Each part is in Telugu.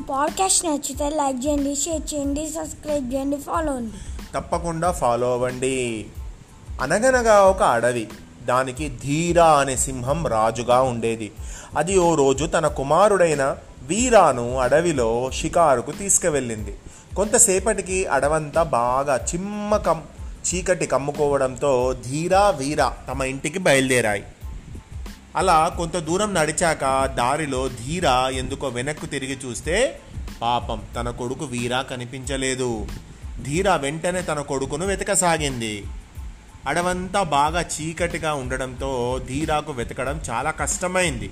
ఈ పాడ్కాస్ట్ నచ్చితే లైక్ చేయండి షేర్ చేయండి సబ్స్క్రైబ్ చేయండి ఫాలో అవ్వండి తప్పకుండా ఫాలో అవ్వండి. అనగనగా ఒక అడవి దానికి ధీరా అనే సింహం రాజుగా ఉండేది. అది ఓ రోజు తన కుమారుడైన వీరాను అడవిలో షికారుకు తీసుకువెళ్ళింది. కొంతసేపటికి అడవంతా బాగా చిమ్మకం చీకటి కమ్ముకోవడంతో ధీరా వీర తమ ఇంటికి బయలుదేరాయి. అలా కొంత దూరం నడిచాక దారిలో ధీర ఎందుకో వెనక్కు తిరిగి చూస్తే పాపం తన కొడుకు వీరా కనిపించలేదు. ధీర వెంటనే తన కొడుకును వెతకసాగింది. అడవంతా బాగా చీకటిగా ఉండడంతో ధీరాకు వెతకడం చాలా కష్టమైంది.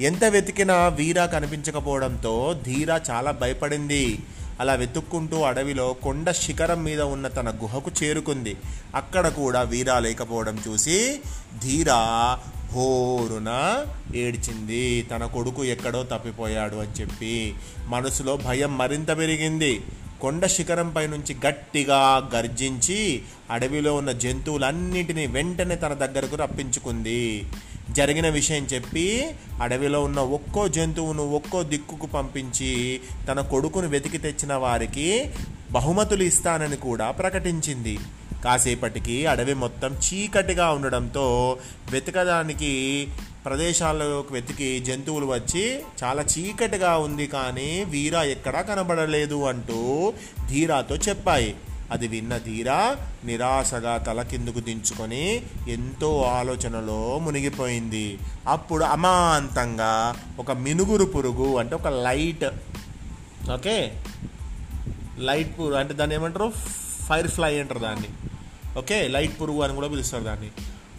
ఎంత వెతికినా వీరా కనిపించకపోవడంతో ధీర చాలా భయపడింది. అలా వెతుక్కుంటూ అడవిలో కొండ శిఖరం మీద ఉన్న తన గుహకు చేరుకుంది. అక్కడ కూడా వీరా లేకపోవడం చూసి ధీరా హోరున ఏడ్చింది. తన కొడుకు ఎక్కడో తప్పిపోయాడు అని చెప్పి మనసులో భయం మరింత పెరిగింది. కొండ శిఖరంపై నుంచి గట్టిగా గర్జించి అడవిలో ఉన్న జంతువులన్నిటినీ వెంటనే తన దగ్గరకు రప్పించుకుంది. జరిగిన విషయం చెప్పి అడవిలో ఉన్న ఒక్కో జంతువును ఒక్కో దిక్కుకు పంపించి తన కొడుకును వెతికి తెచ్చిన వారికి బహుమతులు ఇస్తానని కూడా ప్రకటించింది. కాసేపటికి అడవి మొత్తం చీకటిగా ఉండడంతో వెతకడానికి ప్రదేశాల్లోకి వెతికి జంతువులు వచ్చి చాలా చీకటిగా ఉంది కానీ వీరా ఎక్కడా కనబడలేదు అంటూ ధీరాతో చెప్పాయి. అది విన్న ధీరా నిరాశగా తల కిందుకు దించుకొని ఎంతో ఆలోచనలో మునిగిపోయింది. అప్పుడు అమాంతంగా ఒక మినుగురు పురుగు అంటే ఒక లైట్ ఓకే? లైట్ పురుగు అంటే దాన్ని ఏమంటారు? ఫైర్ ఫ్లై అంటారు దాన్ని. ఓకే లైట్ పురుగు అని కూడా పిలుస్తారు దాన్ని.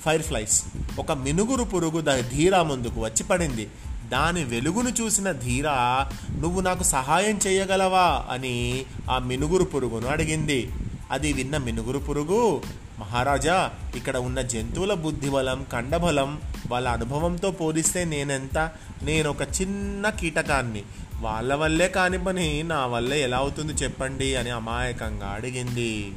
ఫైర్ ఫ్లైస్ ఒక మినుగురు పురుగు దాని ధీరా ముందుకు వచ్చి పడింది. దాని వెలుగును చూసిన ధీరా నువ్వు నాకు సహాయం చేయగలవా? అని ఆ మినుగురు పురుగును అడిగింది. అది విన్న మినుగురు పురుగు మహారాజా ఇక్కడ ఉన్న జంతువుల బుద్ధిబలం కండబలం వాళ్ళ అనుభవంతో పోలిస్తే నేనెంత? నేను ఒక చిన్న కీటకాన్ని. వాళ్ళ వల్లే కాని పని నా వల్లే ఎలా అవుతుంది చెప్పండి అని అమాయకంగా అడిగింది.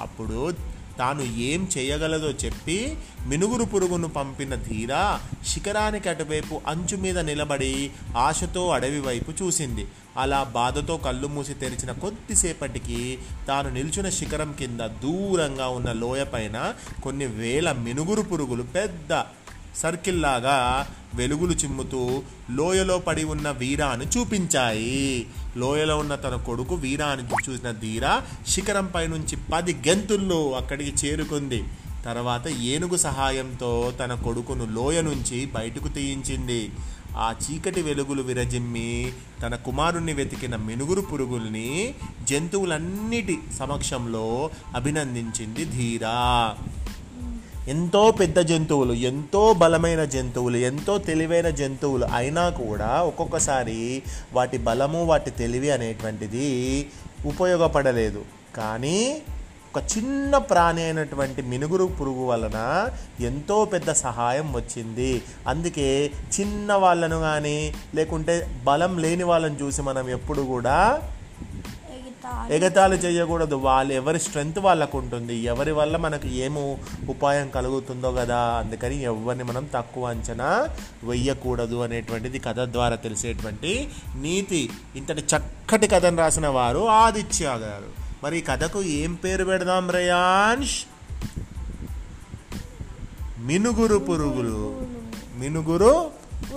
అప్పుడు తాను ఏం చేయగలదో చెప్పి మినుగురు పురుగును పంపిన ధీర శిఖరానికి అటువైపు అంచు మీద నిలబడి ఆశతో అడవి వైపు చూసింది. అలా బాధతో కళ్ళు మూసి తెరిచిన కొద్దిసేపటికి తాను నిల్చున్న శిఖరం కింద దూరంగా ఉన్న లోయపైన కొన్ని వేల మినుగురు పురుగులు పెద్ద సర్కిల్లాగా వెలుగులు చిమ్ముతూ లోయలో పడి ఉన్న వీరాను చూపించాయి. లోయలో ఉన్న తన కొడుకు వీరాను చూసిన ధీర శిఖరంపై నుంచి పది గెంతుల్లో అక్కడికి చేరుకుంది. తర్వాత ఏనుగు సహాయంతో తన కొడుకును లోయ నుంచి బయటకు తీయించింది. ఆ చీకటి వెలుగులు విరజిమ్మి తన కుమారుణ్ణి వెతికిన మినుగురు పురుగుల్ని జంతువులన్నిటి సమక్షంలో అభినందించింది ధీరా. ఎంతో పెద్ద జంతువులు ఎంతో బలమైన జంతువులు ఎంతో తెలివైన జంతువులు అయినా కూడా ఒక్కొక్కసారి వాటి బలము వాటి తెలివి అనేటువంటిది ఉపయోగపడలేదు. కానీ ఒక చిన్న ప్రాణి అయినటువంటి మినుగురు పురుగు వలన ఎంతో పెద్ద సహాయం వచ్చింది. అందుకే చిన్న వాళ్ళను కానీ లేకుంటే బలం లేని వాళ్ళని చూసి మనం ఎప్పుడు కూడా ఎగతాళి. చేయకూడదు. వాళ్ళు ఎవరి స్ట్రెంగ్త్ వాళ్ళకు ఉంటుంది ఎవరి వల్ల మనకు ఏమో ఉపాయం కలుగుతుందో కదా అందుకని ఎవరిని మనం తక్కువ అంచనా వెయ్యకూడదు అనేటువంటిది కథ ద్వారా తెలిసేటువంటి నీతి. ఇంతటి చక్కటి కథను రాసిన వారు ఆదిత్య గారు. మరి ఈ కథకు ఏం పేరు పెడదాం రయాన్ష్ మినుగురు పురుగులు. మినుగురు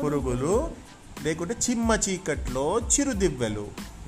పురుగులు. లేకుంటే చిమ్మ చీకట్లో చిరుదివ్వెలు.